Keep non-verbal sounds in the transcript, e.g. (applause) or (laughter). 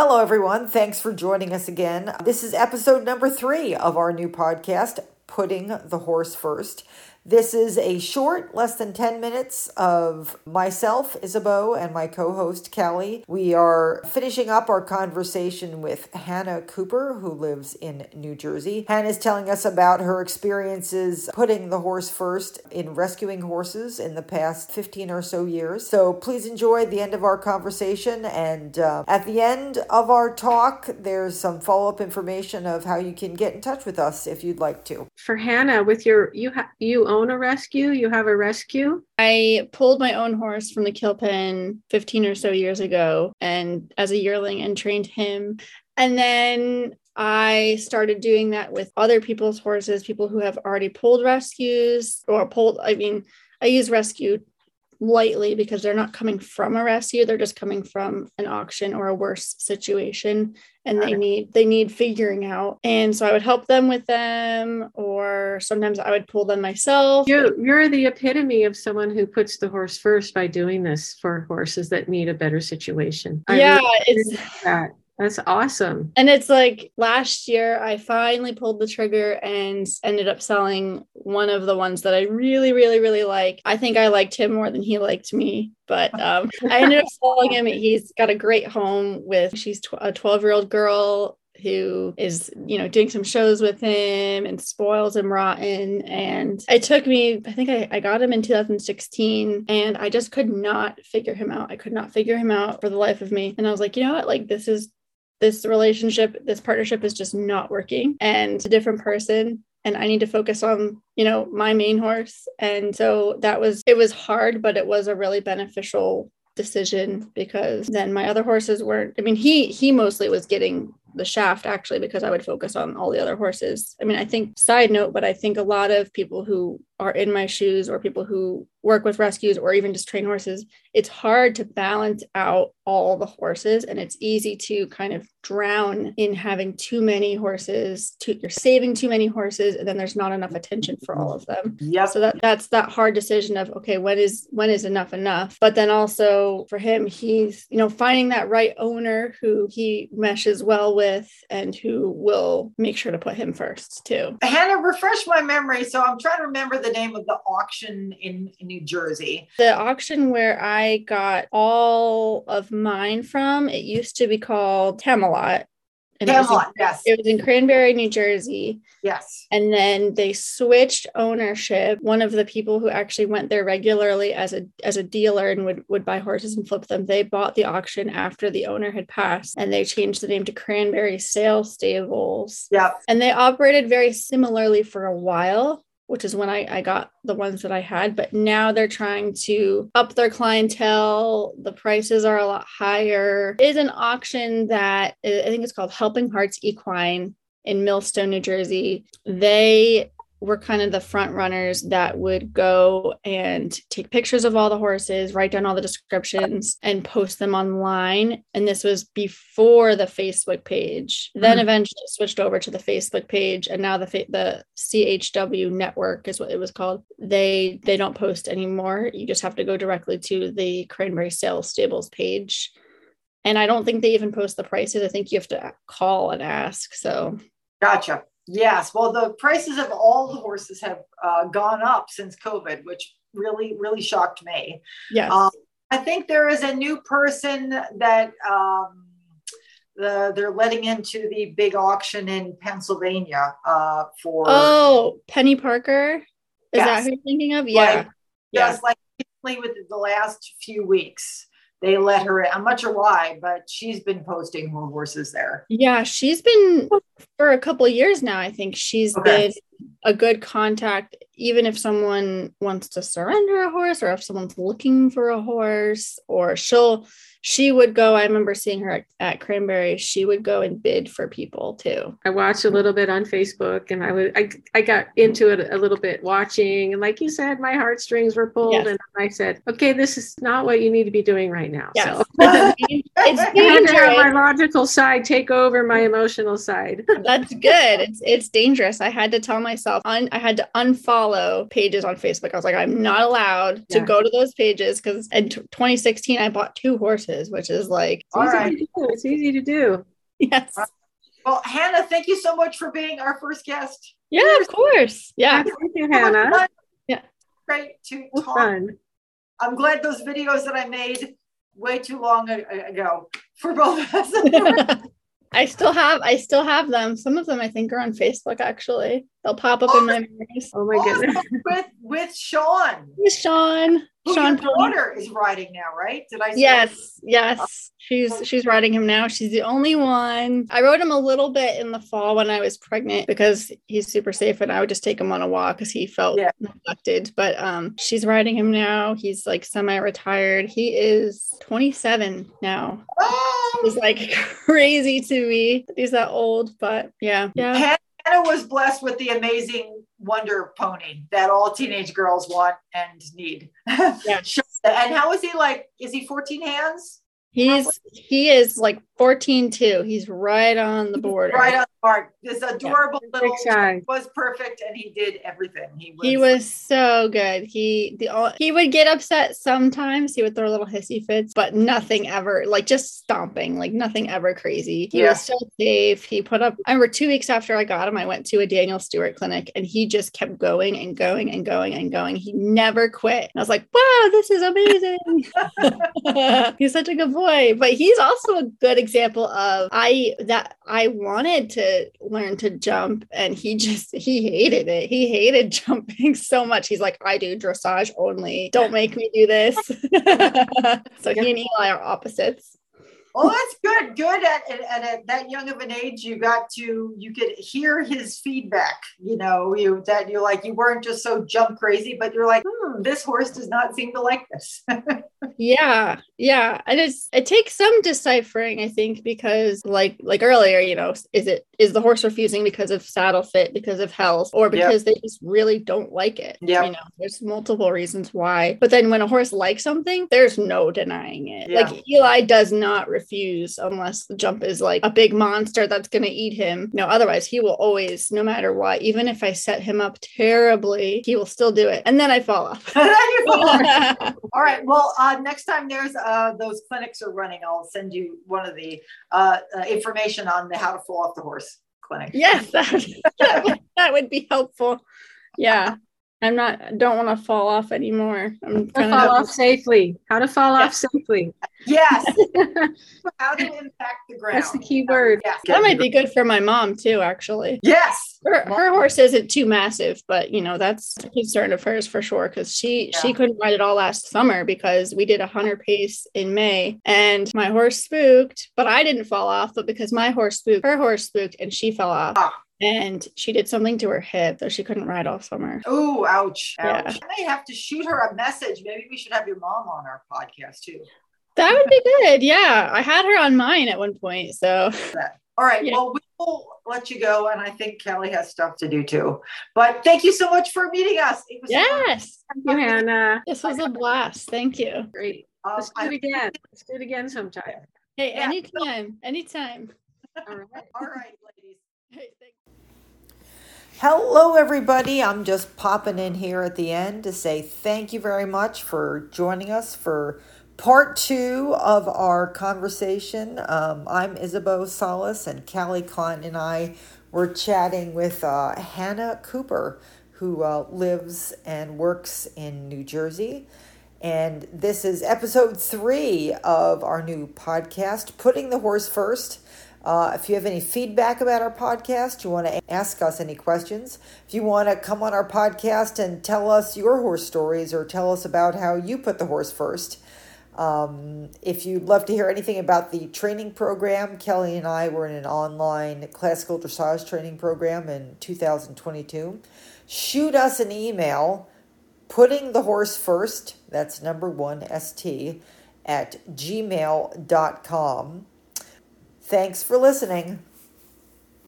Hello, everyone. Thanks for joining us again. This is episode number three of our new podcast, Putting the Horse First. This is a short, less than 10 minutes of myself, Isabeau, and my co host, Callie. We are finishing up our conversation with Hannah Cooper, who lives in New Jersey. Hannah is telling us about her experiences putting the horse first in rescuing horses in the past 15 or so years. So please enjoy the end of our conversation. And uh, at the end of our talk, there's some follow up information of how you can get in touch with us if you'd like to. For Hannah, with your, you, ha- you own own a rescue? You have a rescue? I pulled my own horse from the kill pen 15 or so years ago and as a yearling and trained him. And then I started doing that with other people's horses, people who have already pulled rescues or pulled, I mean, I use rescue lightly because they're not coming from a rescue. They're just coming from an auction or a worse situation and they need they need figuring out. And so i would help them with them or sometimes i would pull them myself. You you're the epitome of someone who puts the horse first by doing this for horses that need a better situation. Yeah really it's that that's awesome. And it's like last year, I finally pulled the trigger and ended up selling one of the ones that I really, really, really like. I think I liked him more than he liked me, but um, I ended up selling him. He's got a great home with, she's tw- a 12 year old girl who is, you know, doing some shows with him and spoils him rotten. And it took me, I think I, I got him in 2016 and I just could not figure him out. I could not figure him out for the life of me. And I was like, you know what? Like, this is this relationship, this partnership is just not working and a different person and I need to focus on, you know, my main horse. And so that was it was hard, but it was a really beneficial decision because then my other horses weren't I mean he he mostly was getting the shaft actually because I would focus on all the other horses. I mean, I think side note, but I think a lot of people who are in my shoes or people who work with rescues or even just train horses, it's hard to balance out all the horses and it's easy to kind of drown in having too many horses. You're saving too many horses and then there's not enough attention for all of them. Yeah. So that that's that hard decision of okay, when is when is enough enough? But then also for him, he's you know finding that right owner who he meshes well with and who will make sure to put him first too. Hannah, refresh my memory. So I'm trying to remember the name of the auction in, in New Jersey? The auction where I got all of mine from, it used to be called Camelot. And Camelot, it was in, yes. It was in Cranbury, New Jersey. Yes. And then they switched ownership. One of the people who actually went there regularly as a as a dealer and would, would buy horses and flip them, they bought the auction after the owner had passed and they changed the name to Cranbury Sale Stables. Yeah. And they operated very similarly for a while which is when I, I got the ones that I had. But now they're trying to up their clientele. The prices are a lot higher. It is an auction that I think it's called Helping Hearts Equine in Millstone, New Jersey. They were kind of the front runners that would go and take pictures of all the horses, write down all the descriptions, and post them online. And this was before the Facebook page. Mm-hmm. Then eventually switched over to the Facebook page, and now the fa- the CHW network is what it was called. They they don't post anymore. You just have to go directly to the Cranbury Sales Stables page. And I don't think they even post the prices. I think you have to call and ask. So Gotcha. Yes. Well, the prices of all the horses have uh, gone up since COVID, which really, really shocked me. Yes. Um, I think there is a new person that um, the, they're letting into the big auction in Pennsylvania uh, for. Oh, Penny Parker. Is yes. that who you're thinking of? Yeah. Like, yes, like with the last few weeks they let her in. I'm not sure why, but she's been posting more horses there. Yeah, she's been for a couple years now. I think she's okay. been a good contact, even if someone wants to surrender a horse or if someone's looking for a horse, or she'll she would go. I remember seeing her at, at, Cranbury. She would go and bid for people too. I watched a little bit on Facebook, and I was I, I got into it a little bit watching. And like you said, my heartstrings were pulled, yes. and I said, "Okay, this is not what you need to be doing right now." Yes. So (laughs) it's dangerous. my logical side take over my emotional side. (laughs) That's good. It's it's dangerous. I had to tell myself. Un, I had to unfollow pages on Facebook. I was like, I'm not allowed to yeah. go to those pages because in t- 2016 I bought two horses which is like it's easy, right. to do. it's easy to do. (laughs) Yes. Well, Hannah, thank you so much for being our first guest. Yeah, of course. Yeah. Thank you, Hannah. Yeah. Great to talk. Fun. I'm glad those videos that I made way too long ago for both of us. (laughs) I still have I still have them. Some of them I think are on Facebook actually. They'll pop up oh, in my memories. Oh my goodness. with with Sean. With Sean. Who Sean your daughter is riding now, right? Did I Yes, yes. She's she's riding him now. She's the only one. I rode him a little bit in the fall when I was pregnant because he's super safe and I would just take him on a walk because he felt yeah. neglected. But um she's riding him now. He's like semi-retired. He is 27 now. Oh. He's like (laughs) crazy to me. He's that old, but yeah. Yeah. Hannah was blessed with the amazing wonder pony that all teenage girls want and need. Yeah. (laughs) and how is he like? Is he 14 hands? He's he is like 14 too. He's right on the border. Right on mark. This adorable yeah. little guy was perfect and he did everything. He was He was so good. He the he would get upset sometimes. He would throw little hissy fits, but nothing ever like just stomping, like nothing ever crazy. He yeah. was so safe. He put up I remember 2 weeks after I got him, I went to a Daniel Stewart clinic and he just kept going and going and going and going. He never quit. And I was like, "Wow, this is amazing." (laughs) (laughs) he's such a good boy, but he's also a good example of I that I wanted to learn to jump and he just he hated it. He hated (laughs) jumping so much. He's like, I do dressage only. Don't make me do this. (laughs) so he and Eli are opposites. Well, that's good. Good at, at, at, that young of an age, you got to you could hear his feedback. You know, you that you're like you weren't just so jump crazy, but you're like, hmm, this horse does not seem to like this. (laughs) yeah, yeah, and it's it takes some deciphering, I think, because like like earlier, you know, is it is the horse refusing because of saddle fit, because of health, or because yep. they just really don't like it? Yeah, you know, there's multiple reasons why. But then when a horse likes something, there's no denying it. Yeah. Like Eli does not refuse unless the jump is like a big monster that's going to eat him. No, otherwise he will always, no matter what, even if I set him up terribly, he will still do it. And then I fall off. (laughs) (laughs) All right. Well, uh, next time there's uh, those clinics are running, I'll send you one of the uh, uh information on the how to fall off the horse clinic. Yes, (laughs) that, that, would, that would be helpful. Yeah. I'm not don't want to fall off anymore. I'm trying to fall off safely. How to fall yeah. off safely. Yes. (laughs) How to impact the ground. That's the key word. Yes. That might be good for my mom too, actually. Yes. Her, her horse isn't too massive, but you know, that's a concern of hers for sure. Cause she yeah. she couldn't ride it all last summer because we did a hunter pace in May and my horse spooked, but I didn't fall off, but because my horse spooked, her horse spooked and she fell off. Ah and she did something to her hip so she couldn't ride all summer. Oh, ouch. ouch. Yeah. I may have to shoot her a message. Maybe we should have your mom on our podcast too. That would be good. Yeah. I had her on mine at one point. So, all right. Yeah. Well, we will let you go. And I think Kelly has stuff to do too. But thank you so much for meeting us. yes. Thank you, Hannah. This was a blast. Thank you. Great. Um, Let's do it again. Let's do it again sometime. Hey, yeah. anytime. Anytime. All right. (laughs) All right, ladies. Hey, Hello, everybody. I'm just popping in here at the end to say thank you very much for joining us for part two of our conversation. Um, I'm Isabeau Salas, and Callie Klein and I were chatting with uh, Hannah Cooper, who uh, lives and works in New Jersey. And this is episode three of our new podcast, Putting the Horse First. Uh, if you have any feedback about our podcast, you want to ask us any questions, if you want to come on our podcast and tell us your horse stories or tell us about how you put the horse first, um, if you'd love to hear anything about the training program, Kelly and I were in an online classical dressage training program in 2022. Shoot us an email, putting the horse first, that's number one, ST, at gmail.com. Thanks for listening.